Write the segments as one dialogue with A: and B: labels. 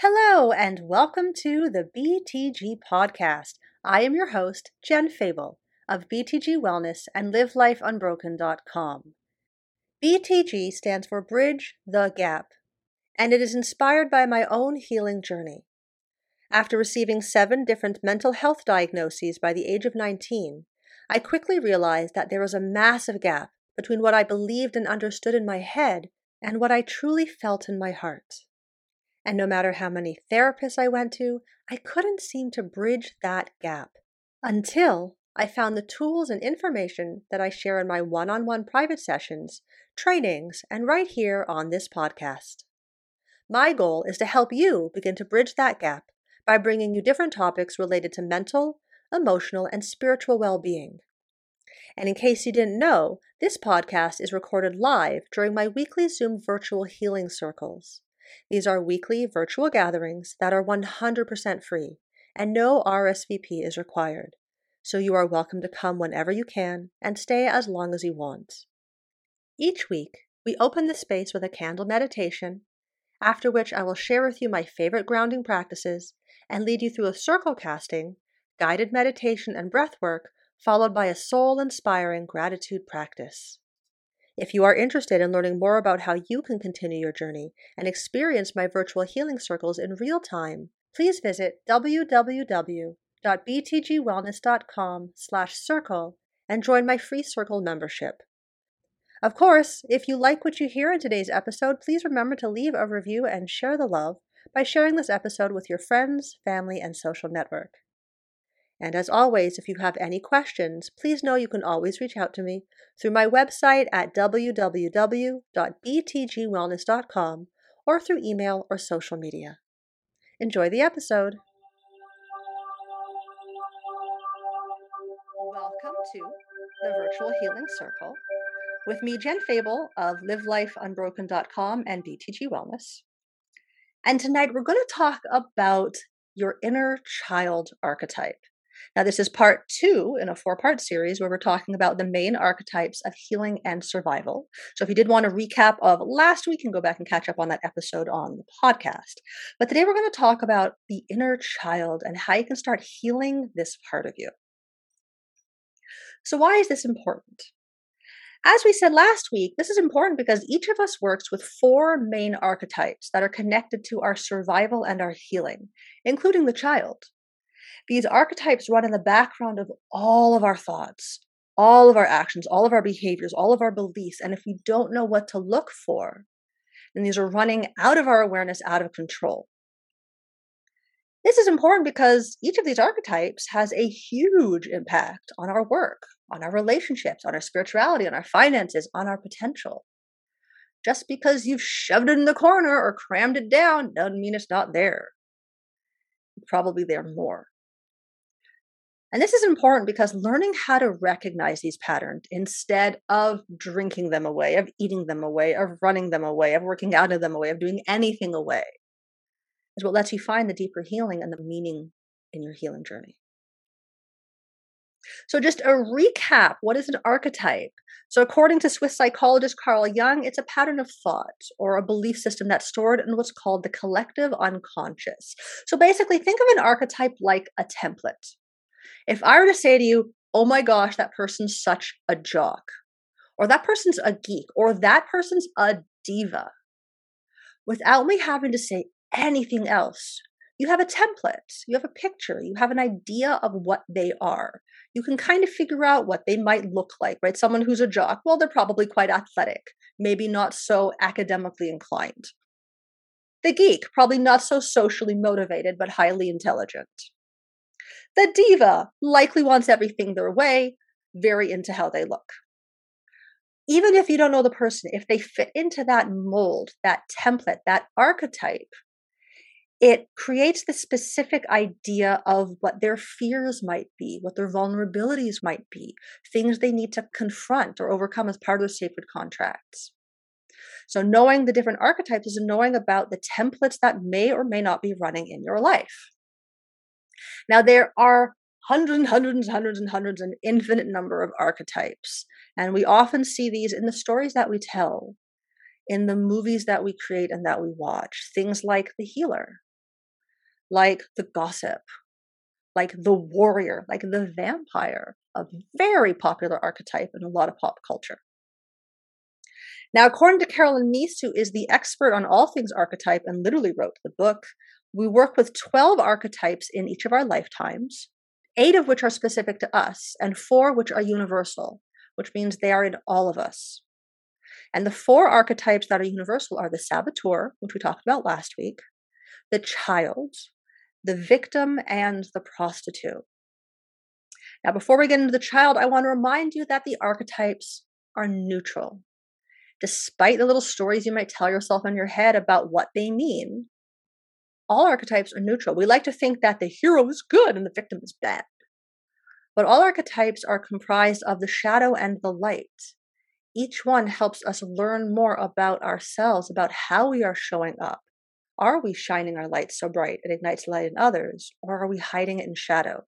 A: Hello, and welcome to the BTG Podcast. I am your host, Jen Febel of BTG Wellness and LiveLifeUnbroken.com. BTG stands for Bridge the Gap, and it is inspired by my own healing journey. After receiving seven different mental health diagnoses by the age of 19, I quickly realized that there was a massive gap between what I believed and understood in my head and what I truly felt in my heart. And no matter how many therapists I went to, I couldn't seem to bridge that gap until I found the tools and information that I share in my one on one private sessions, trainings, and right here on this podcast. My goal is to help you begin to bridge that gap by bringing you different topics related to mental, emotional, and spiritual well being. And in case you didn't know, this podcast is recorded live during my weekly Zoom virtual healing circles. These are weekly virtual gatherings that are 100% free, and no RSVP is required. So you are welcome to come whenever you can and stay as long as you want. Each week, we open the space with a candle meditation, after which I will share with you my favorite grounding practices and lead you through a circle casting, guided meditation, and breath work, followed by a soul inspiring gratitude practice. If you are interested in learning more about how you can continue your journey and experience my virtual healing circles in real time, please visit www.btgwellness.com/circle and join my free circle membership. Of course, if you like what you hear in today's episode, please remember to leave a review and share the love by sharing this episode with your friends, family, and social network. And as always, if you have any questions, please know you can always reach out to me through my website at www.btgwellness.com or through email or social media. Enjoy the episode. Welcome to the Virtual Healing Circle with me, Jen Febel of LiveLifeUnbroken.com and BTG Wellness. And tonight we're going to talk about your inner child archetype. Now, this is part two in a four part series where we're talking about the main archetypes of healing and survival. So, if you did want a recap of last week, you can go back and catch up on that episode on the podcast. But today we're going to talk about the inner child and how you can start healing this part of you. So, why is this important? As we said last week, this is important because each of us works with four main archetypes that are connected to our survival and our healing, including the child. These archetypes run in the background of all of our thoughts, all of our actions, all of our behaviors, all of our beliefs. And if we don't know what to look for, then these are running out of our awareness, out of control. This is important because each of these archetypes has a huge impact on our work, on our relationships, on our spirituality, on our finances, on our potential. Just because you've shoved it in the corner or crammed it down doesn't mean it's not there. It's probably there more. And this is important because learning how to recognize these patterns instead of drinking them away, of eating them away, of running them away, of working out of them away, of doing anything away, is what lets you find the deeper healing and the meaning in your healing journey. So, just a recap what is an archetype? So, according to Swiss psychologist Carl Jung, it's a pattern of thought or a belief system that's stored in what's called the collective unconscious. So, basically, think of an archetype like a template. If I were to say to you, oh my gosh, that person's such a jock, or that person's a geek, or that person's a diva, without me having to say anything else, you have a template, you have a picture, you have an idea of what they are. You can kind of figure out what they might look like, right? Someone who's a jock, well, they're probably quite athletic, maybe not so academically inclined. The geek, probably not so socially motivated, but highly intelligent. The diva likely wants everything their way, very into how they look. Even if you don't know the person, if they fit into that mold, that template, that archetype, it creates the specific idea of what their fears might be, what their vulnerabilities might be, things they need to confront or overcome as part of their sacred contracts. So, knowing the different archetypes is knowing about the templates that may or may not be running in your life. Now, there are hundreds and hundreds and hundreds and hundreds, an infinite number of archetypes. And we often see these in the stories that we tell, in the movies that we create and that we watch. Things like The Healer, like the gossip, like the warrior, like the vampire, a very popular archetype in a lot of pop culture. Now, according to Caroline Myss, who is the expert on all things archetype and literally wrote the book, we work with 12 archetypes in each of our lifetimes, eight of which are specific to us, and four which are universal, which means they are in all of us. And the four archetypes that are universal are the saboteur, which we talked about last week, the child, the victim, and the prostitute. Now, before we get into the child, I want to remind you that the archetypes are neutral. Despite the little stories you might tell yourself in your head about what they mean, all archetypes are neutral. We like to think that the hero is good and the victim is bad. But all archetypes are comprised of the shadow and the light. Each one helps us learn more about ourselves, about how we are showing up. Are we shining our light so bright it ignites light in others, or are we hiding it in shadow?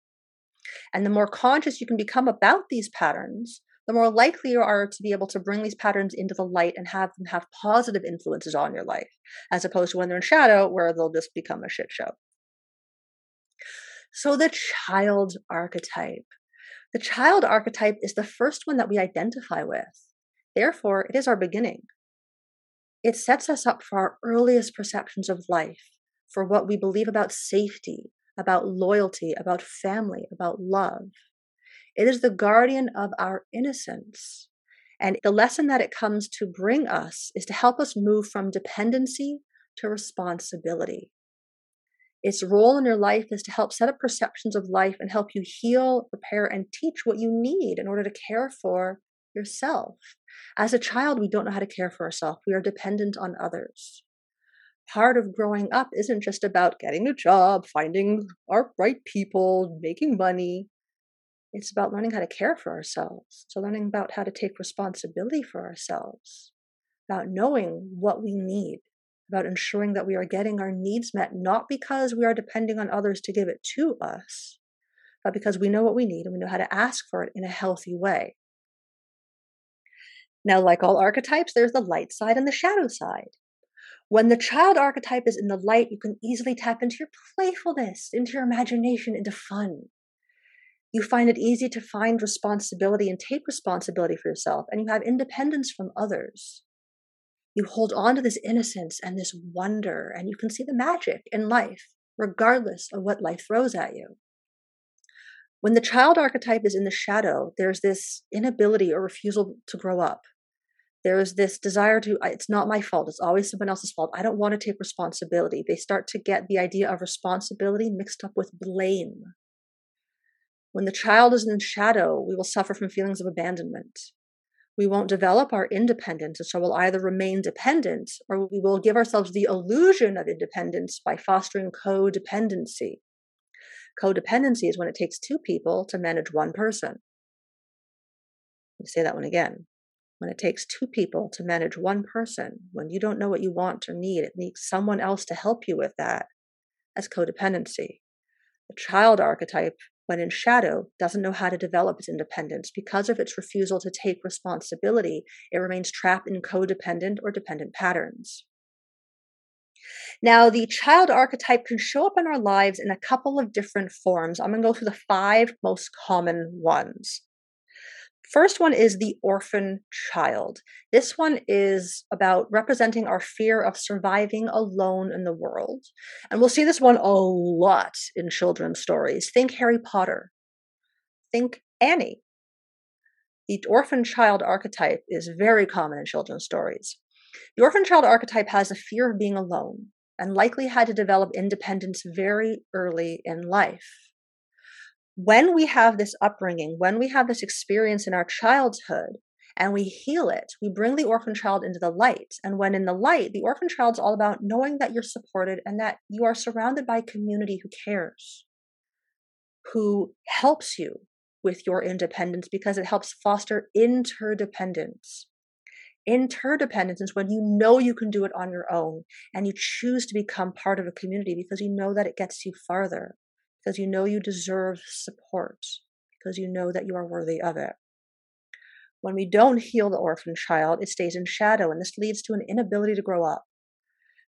A: And the more conscious you can become about these patterns, the more likely you are to be able to bring these patterns into the light and have them have positive influences on your life, as opposed to when they're in shadow, where they'll just become a shit show. So, the child archetype. The child archetype is the first one that we identify with. Therefore, it is our beginning. It sets us up for our earliest perceptions of life, for what we believe about safety, about loyalty, about family, about love. It is the guardian of our innocence. And the lesson that it comes to bring us is to help us move from dependency to responsibility. Its role in your life is to help set up perceptions of life and help you heal, repair, and teach what you need in order to care for yourself. As a child, we don't know how to care for ourselves, we are dependent on others. Part of growing up isn't just about getting a job, finding our right people, making money. It's about learning how to care for ourselves. So, learning about how to take responsibility for ourselves, about knowing what we need, about ensuring that we are getting our needs met, not because we are depending on others to give it to us, but because we know what we need and we know how to ask for it in a healthy way. Now, like all archetypes, there's the light side and the shadow side. When the child archetype is in the light, you can easily tap into your playfulness, into your imagination, into fun you find it easy to find responsibility and take responsibility for yourself, and you have independence from others. You hold on to this innocence and this wonder, and you can see the magic in life, regardless of what life throws at you. When the child archetype is in the shadow, there's this inability or refusal to grow up. There's this desire to, it's not my fault, it's always someone else's fault. I don't want to take responsibility. They start to get the idea of responsibility mixed up with blame when the child is in shadow, we will suffer from feelings of abandonment. We won't develop our independence, and so we'll either remain dependent or we will give ourselves the illusion of independence by fostering codependency. Codependency is when it takes two people to manage one person. Let me say that one again. When it takes two people to manage one person, when you don't know what you want or need, it needs someone else to help you with that. That's codependency. The child archetype when in shadow, doesn't know how to develop its independence. Because of its refusal to take responsibility, it remains trapped in codependent or dependent patterns. Now, the child archetype can show up in our lives in a couple of different forms. I'm going to go through the five most common ones. First one is the orphan child. This one is about representing our fear of surviving alone in the world. And we'll see this one a lot in children's stories. Think Harry Potter. Think Annie. The orphan child archetype is very common in children's stories. The orphan child archetype has a fear of being alone and likely had to develop independence very early in life when we have this upbringing, when we have this experience in our childhood, and we heal it, we bring the orphan child into the light. And when in the light, the orphan child's all about knowing that you're supported and that you are surrounded by a community who cares, who helps you with your independence because it helps foster interdependence. Interdependence is when you know you can do it on your own and you choose to become part of a community because you know that it gets you farther because you know you deserve support, because you know that you are worthy of it. When we don't heal the orphan child, it stays in shadow, and this leads to an inability to grow up.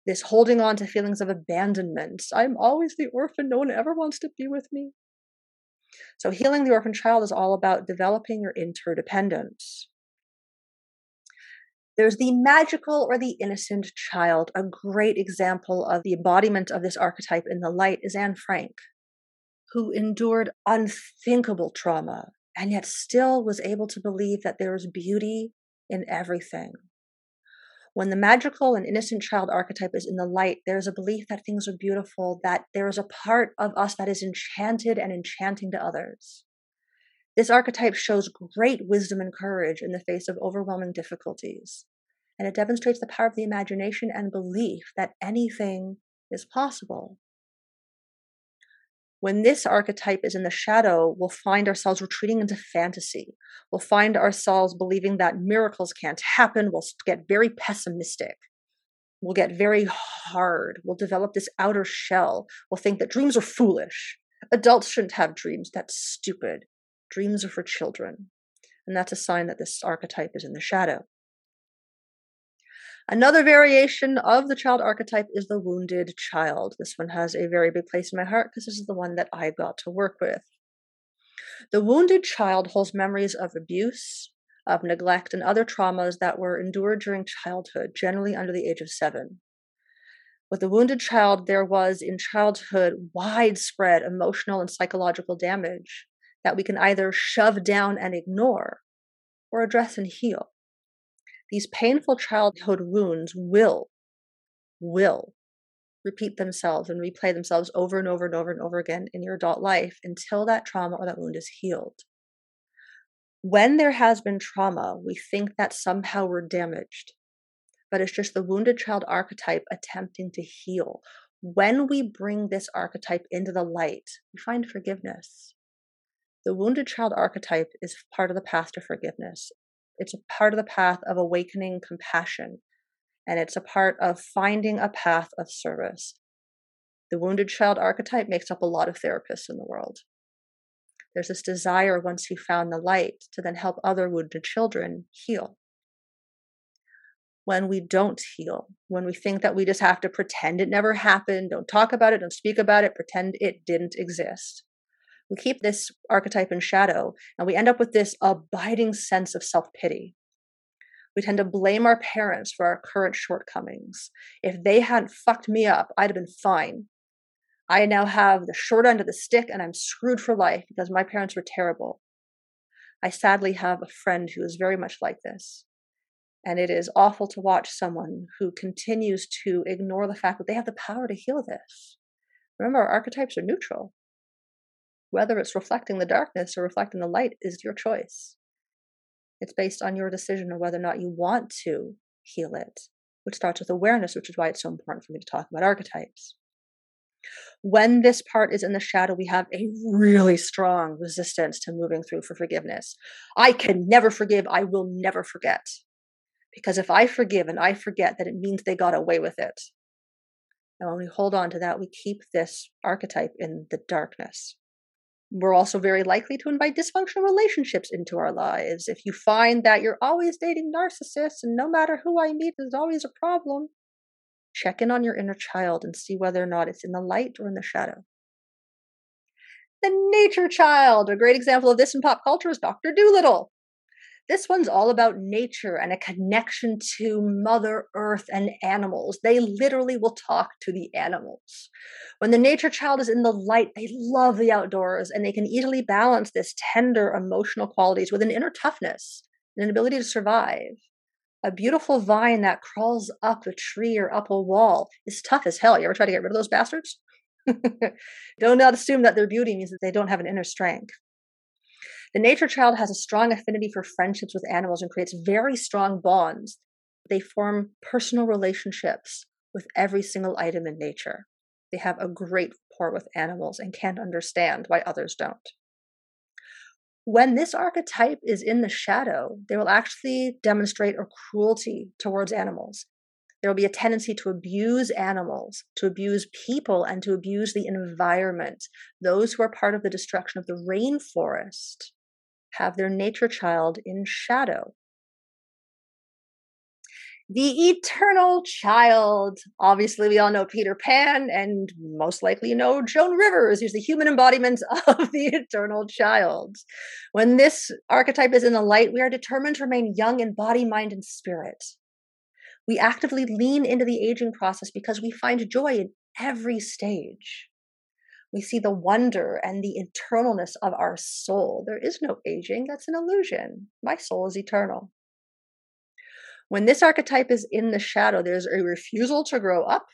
A: this holding on to feelings of abandonment. I'm always the orphan. No one ever wants to be with me. So, healing the orphan child is all about developing your interdependence. There's the magical or the innocent child. A great example of the embodiment of this archetype in the light is Anne Frank, who endured unthinkable trauma and yet still was able to believe that there is beauty in everything. When the magical and innocent child archetype is in the light, there's a belief that things are beautiful, that there is a part of us that is enchanted and enchanting to others. This archetype shows great wisdom and courage in the face of overwhelming difficulties, and it demonstrates the power of the imagination and belief that anything is possible. When this archetype is in the shadow, we'll find ourselves retreating into fantasy. We'll find ourselves believing that miracles can't happen. We'll get very pessimistic. We'll get very hard. We'll develop this outer shell. We'll think that dreams are foolish. Adults shouldn't have dreams. That's stupid. Dreams are for children. And that's a sign that this archetype is in the shadow. Another variation of the child archetype is the wounded child. This one has a very big place in my heart because this is the one that I got to work with. The wounded child holds memories of abuse, of neglect, and other traumas that were endured during childhood, generally under the age of seven. With the wounded child, there was in childhood widespread emotional and psychological damage that we can either shove down and ignore or address and heal. These painful childhood wounds will, will repeat themselves and replay themselves over and over and over and over again in your adult life until that trauma or that wound is healed. When there has been trauma, we think that somehow we're damaged, but it's just the wounded child archetype attempting to heal. When we bring this archetype into the light, we find forgiveness. The wounded child archetype is part of the path to forgiveness. It's a part of the path of awakening compassion, and it's a part of finding a path of service. The wounded child archetype makes up a lot of therapists in the world. There's this desire, once you found the light, to then help other wounded children heal. When we don't heal, when we think that we just have to pretend it never happened, don't talk about it, don't speak about it, pretend it didn't exist, we keep this archetype in shadow and we end up with this abiding sense of self pity. We tend to blame our parents for our current shortcomings. If they hadn't fucked me up, I'd have been fine. I now have the short end of the stick and I'm screwed for life because my parents were terrible. I sadly have a friend who is very much like this. And it is awful to watch someone who continues to ignore the fact that they have the power to heal this. Remember, our archetypes are neutral. Whether it's reflecting the darkness or reflecting the light is your choice. It's based on your decision of whether or not you want to heal it, which starts with awareness, which is why it's so important for me to talk about archetypes. When this part is in the shadow, we have a really strong resistance to moving through for forgiveness. I can never forgive. I will never forget. Because if I forgive and I forget, that it means they got away with it. And when we hold on to that, we keep this archetype in the darkness. We're also very likely to invite dysfunctional relationships into our lives. If you find that you're always dating narcissists and no matter who I meet, there's always a problem, check in on your inner child and see whether or not it's in the light or in the shadow. The nature child, a great example of this in pop culture is Dr. Dolittle. This one's all about nature and a connection to Mother Earth and animals. They literally will talk to the animals. When the nature child is in the light, they love the outdoors and they can easily balance this tender emotional qualities with an inner toughness and an ability to survive. A beautiful vine that crawls up a tree or up a wall is tough as hell. You ever try to get rid of those bastards? don't not assume that their beauty means that they don't have an inner strength. The nature child has a strong affinity for friendships with animals and creates very strong bonds. They form personal relationships with every single item in nature. They have a great rapport with animals and can't understand why others don't. When this archetype is in the shadow, they will actually demonstrate a cruelty towards animals. There will be a tendency to abuse animals, to abuse people, and to abuse the environment. Those who are part of the destruction of the rainforest have their nature child in shadow. the eternal child. Obviously, we all know Peter Pan, and most likely know Joan Rivers, who's the human embodiment of the eternal child. When this archetype is in the light, we are determined to remain young in body, mind, and spirit. We actively lean into the aging process because we find joy in every stage. We see the wonder and the eternalness of our soul. There is no aging, that's an illusion. My soul is eternal. When this archetype is in the shadow, there's a refusal to grow up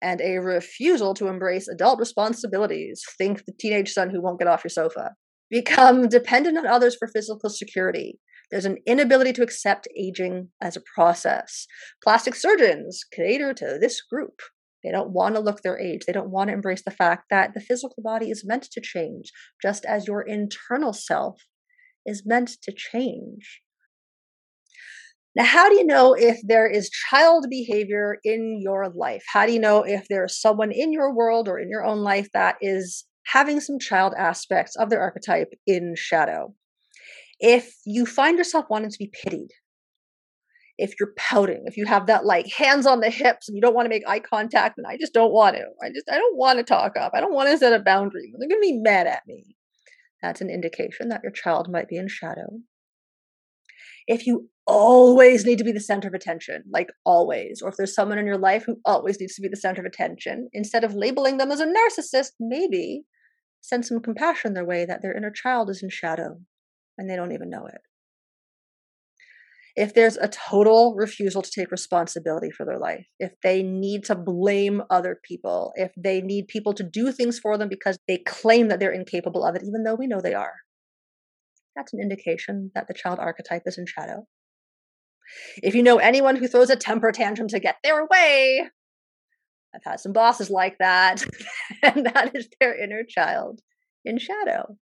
A: and a refusal to embrace adult responsibilities. Think the teenage son who won't get off your sofa. Become dependent on others for physical security. There's an inability to accept aging as a process. Plastic surgeons cater to this group. They don't want to look their age. They don't want to embrace the fact that the physical body is meant to change, just as your internal self is meant to change. Now, how do you know if there is child behavior in your life? How do you know if there's someone in your world or in your own life that is having some child aspects of their archetype in shadow? If you find yourself wanting to be pitied, if you're pouting, if you have that like hands on the hips and you don't want to make eye contact, and I just don't want to, I just, I don't want to talk up, I don't want to set a boundary, they're going to be mad at me. That's an indication that your child might be in shadow if you always need to be the center of attention, like always, or if there's someone in your life who always needs to be the center of attention, instead of labeling them as a narcissist, maybe send some compassion their way that their inner child is in shadow and they don't even know it. If there's a total refusal to take responsibility for their life, if they need to blame other people, if they need people to do things for them because they claim that they're incapable of it, even though we know they are, that's an indication that the child archetype is in shadow. If you know anyone who throws a temper tantrum to get their way, I've had some bosses like that, and that is their inner child in shadow.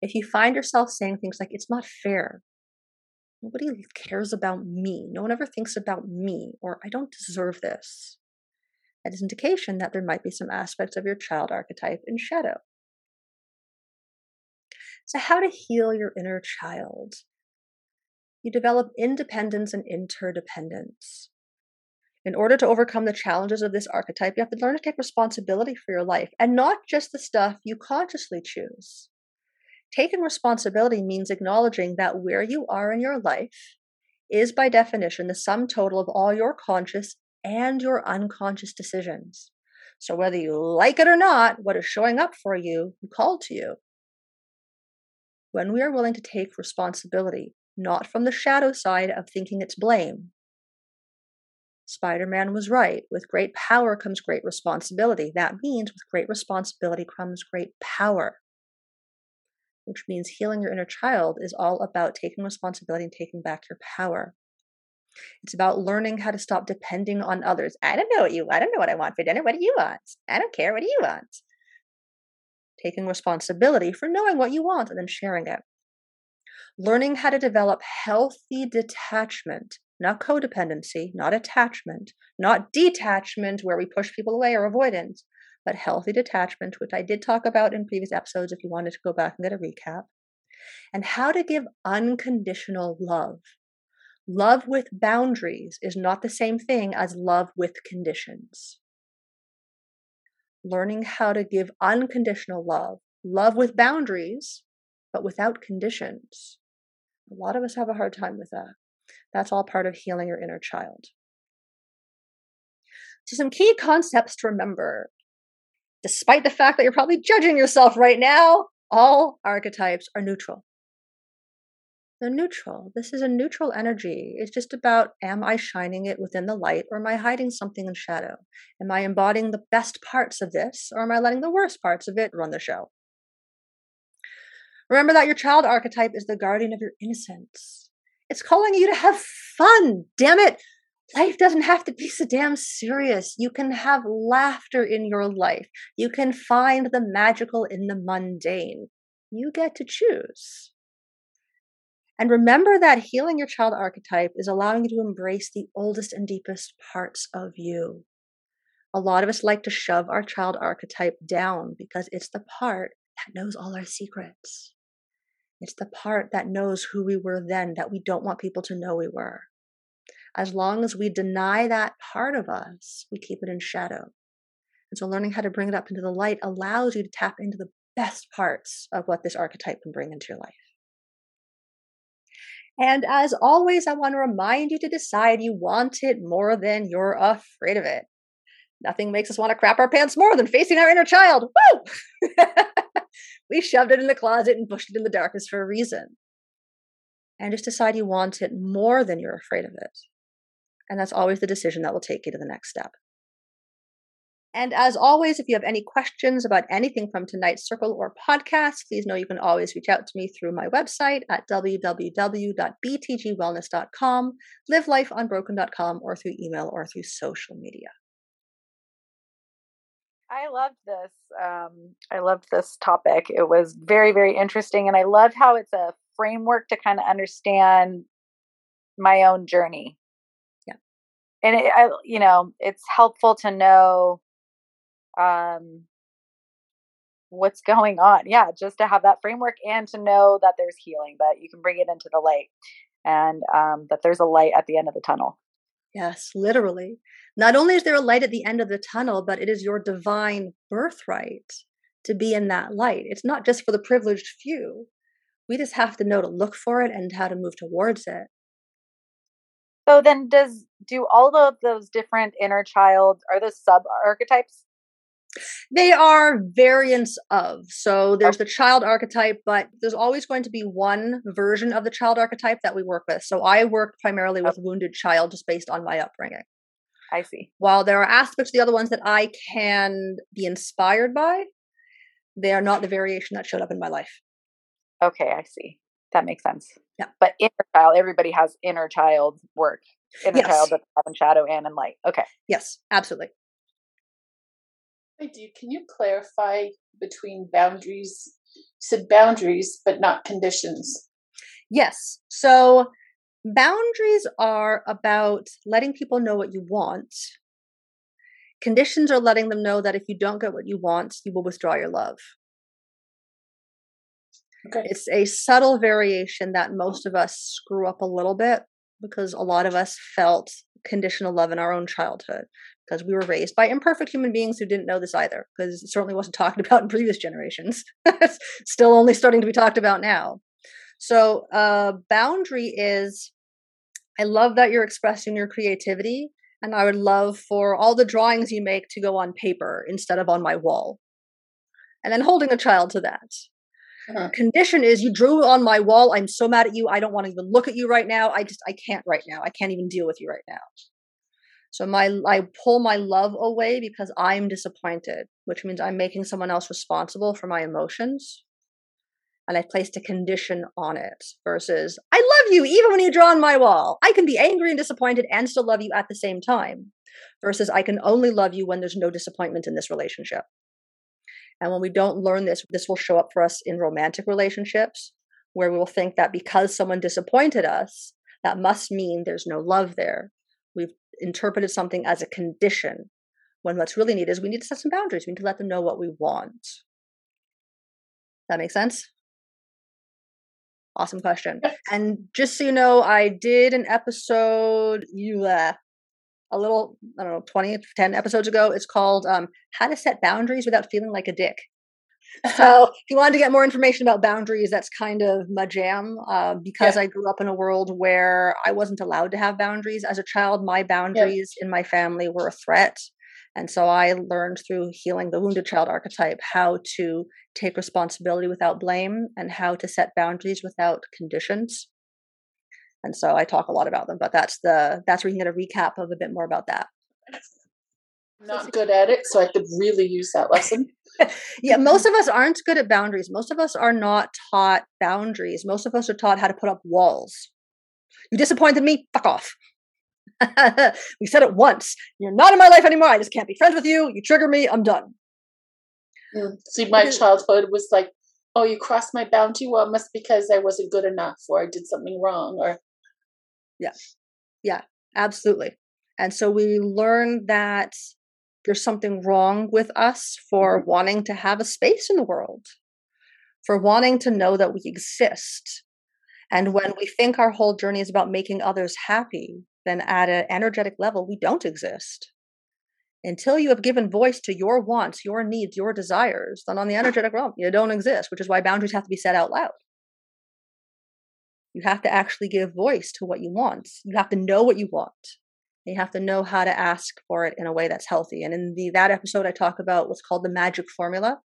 A: If you find yourself saying things like, it's not fair, nobody cares about me, no one ever thinks about me, or I don't deserve this, that is indication that there might be some aspects of your child archetype in shadow. So, how to heal your inner child? You develop independence and interdependence. In order to overcome the challenges of this archetype, you have to learn to take responsibility for your life and not just the stuff you consciously choose. Taking responsibility means acknowledging that where you are in your life is, by definition, the sum total of all your conscious and your unconscious decisions. So, whether you like it or not, what is showing up for you, called to you, when we are willing to take responsibility, not from the shadow side of thinking it's blame. Spider Man was right. With great power comes great responsibility. That means with great responsibility comes great power, which means healing your inner child is all about taking responsibility and taking back your power. It's about learning how to stop depending on others. I don't know what you I don't know what I want for dinner. What do you want? I don't care. What do you want? taking responsibility for knowing what you want and then sharing it. Learning how to develop healthy detachment, not codependency, not attachment, not detachment where we push people away or avoidance, but healthy detachment, which I did talk about in previous episodes if you wanted to go back and get a recap, and how to give unconditional love. Love with boundaries is not the same thing as love with conditions learning how to give unconditional love, love with boundaries, but without conditions. A lot of us have a hard time with that. That's all part of healing your inner child. So, some key concepts to remember. Despite the fact that you're probably judging yourself right now, all archetypes are neutral. They're neutral. This is a neutral energy. It's just about am I shining it within the light or am I hiding something in shadow? Am I embodying the best parts of this or am I letting the worst parts of it run the show? Remember that your child archetype is the guardian of your innocence. It's calling you to have fun. Damn it. Life doesn't have to be so damn serious. You can have laughter in your life. You can find the magical in the mundane. You get to choose. And remember that healing your child archetype is allowing you to embrace the oldest and deepest parts of you. A lot of us like to shove our child archetype down because it's the part that knows all our secrets. It's the part that knows who we were then that we don't want people to know we were. As long as we deny that part of us, we keep it in shadow. And so learning how to bring it up into the light allows you to tap into the best parts of what this archetype can bring into your life. And as always, I want to remind you to decide you want it more than you're afraid of it. Nothing makes us want to crap our pants more than facing our inner child. Woo! we shoved it in the closet and pushed it in the darkness for a reason. And just decide you want it more than you're afraid of it. And that's always the decision that will take you to the next step. And as always, if you have any questions about anything from tonight's circle or podcast, please know you can always reach out to me through my website at www.btgwellness.com, livelifeunbroken.com, or through email or through social media.
B: I loved this. Um, I loved this topic. It was very, very interesting, and I love how it's a framework to kind of understand my own journey. And it, I, you know, it's helpful to know um, what's going on. Yeah, just to have that framework and to know that there's healing, that you can bring it into the light, and um, that there's a light at the end of the tunnel.
A: Yes, literally. Not only is there a light at the end of the tunnel, but it is your divine birthright to be in that light. It's not just for the privileged few. We just have to know to look for it and how to move towards it.
B: So then does do all of those different inner child are those sub archetypes?
A: They are variants of. So there's the child archetype, but there's always going to be one version of the child archetype that we work with. So I work primarily oh. with wounded child just based on my upbringing.
B: I see.
A: While there are aspects of the other ones that I can be inspired by, they are not the variation that showed up in my life.
B: Okay, I see. That makes sense.
A: Yeah.
B: But inner child, everybody has inner child work. Inner
A: Yes.
B: child that's in shadow and in light. Okay.
A: Yes, absolutely.
C: I do. Can you clarify between boundaries? You said boundaries, but not conditions.
A: Yes. So boundaries are about letting people know what you want. Conditions are letting them know that if you don't get what you want, you will withdraw your love.
C: Okay.
A: It's a subtle variation that most of us screw up a little bit because a lot of us felt conditional love in our own childhood because we were raised by imperfect human beings who didn't know this either because it certainly wasn't talked about in previous generations. It's Still only starting to be talked about now. So, uh, boundary is I love that you're expressing your creativity, and I would love for all the drawings you make to go on paper instead of on my wall. And then holding a child to that.
C: Uh-huh.
A: Condition is you drew on my wall. I'm so mad at you. I don't want to even look at you right now. I just, I can't right now. I can't even deal with you right now. So my, I pull my love away because I'm disappointed, which means I'm making someone else responsible for my emotions and I placed a condition on it versus I love you even when you draw on my wall. I can be angry and disappointed and still love you at the same time versus I can only love you when there's no disappointment in this relationship. And when we don't learn this, this will show up for us in romantic relationships where we will think that because someone disappointed us, that must mean there's no love there. We've interpreted something as a condition when what's really needed is we need to set some boundaries. We need to let them know what we want. That makes sense? Awesome question. And just so you know, I did an episode you uh, a little, I don't know, 20, 10 episodes ago. It's called um, How to Set Boundaries Without Feeling Like a Dick. So if you wanted to get more information about boundaries, that's kind of my jam. Uh, because I grew up in a world where I wasn't allowed to have boundaries as a child, my boundaries in my family were a threat. And so I learned through healing the wounded child archetype how to take responsibility without blame and how to set boundaries without conditions. And so I talk a lot about them, but that's the that's where you can get a recap of a bit more about that.
C: I'm not good at it, so I could really use that lesson.
A: yeah, most of us aren't good at boundaries. Most of us are not taught boundaries. Most of us are taught how to put up walls. You disappointed me, fuck off. we said it once. You're not in my life anymore. I just can't be friends with you. You trigger me. I'm done.
C: Mm. See, my childhood was like, oh, you crossed my boundary? Well, it must be because I wasn't good enough or I did something wrong or
A: Absolutely. And so we learn that there's something wrong with us for wanting to have a space in the world, for wanting to know that we exist. And when we think our whole journey is about making others happy, then at an energetic level, we don't exist. Until you have given voice to your wants, your needs, your desires, then on the energetic realm, you don't exist, which is why boundaries have to be set out loud. You have to actually give voice to what you want. You have to know what you want. You have to know how to ask for it in a way that's healthy. And in the that episode, I talk about what's called the magic formula.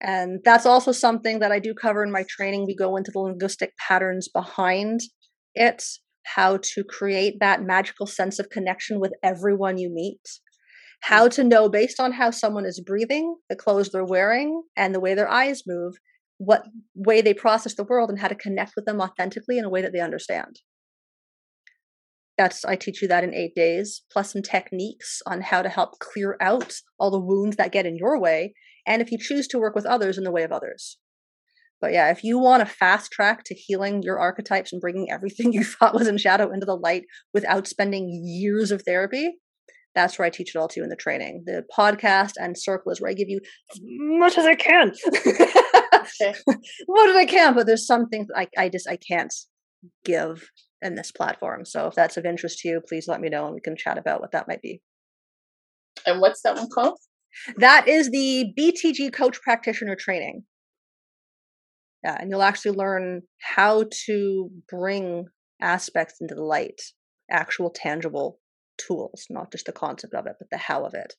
A: And that's also something that I do cover in my training. We go into the linguistic patterns behind it, how to create that magical sense of connection with everyone you meet, how mm. to know based on how someone is breathing, the clothes they're wearing, and the way their eyes move, what way they process the world and how to connect with them authentically in a way that they understand. That's I teach you that in 8 days, plus some techniques on how to help clear out all the wounds that get in your way and if you choose to work with others in the way of others. But yeah, if you want a fast track to healing your archetypes and bringing everything you thought was in shadow into the light without spending years of therapy, that's where I teach it all to you in the training. The podcast and circle is where I give you as much as I can. okay. what did I can? But there's some things I, I just I can't give in this platform. So if that's of interest to you, please let me know and we can chat about what that might be.
C: And what's that one called?
A: That is the BTG Coach Practitioner Training. Yeah, and you'll actually learn how to bring aspects into the light, actual tangible tools, not just the concept of it, but the how of it.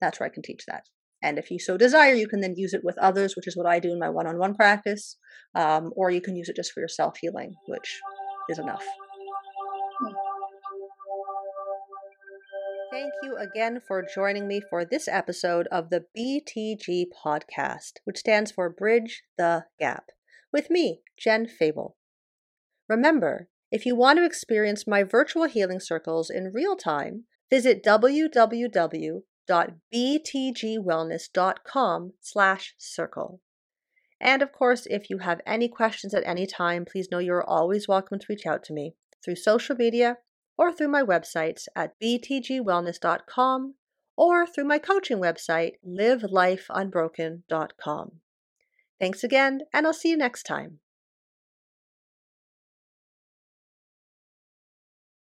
A: That's where I can teach that. And if you so desire, you can then use it with others, which is what I do in my one on one practice, um, or you can use it just for your self healing, which is enough. Thank you again for joining me for this episode of the BTG podcast, which stands for Bridge the Gap, with me, Jen Febel. Remember, if you want to experience my virtual healing circles in real time, visit www.btgwellness.com slash circle. And of course, if you have any questions at any time, please know you're always welcome to reach out to me through social media or through my websites at btgwellness.com or through my coaching website, livelifeunbroken.com. Thanks again, and I'll see you next time.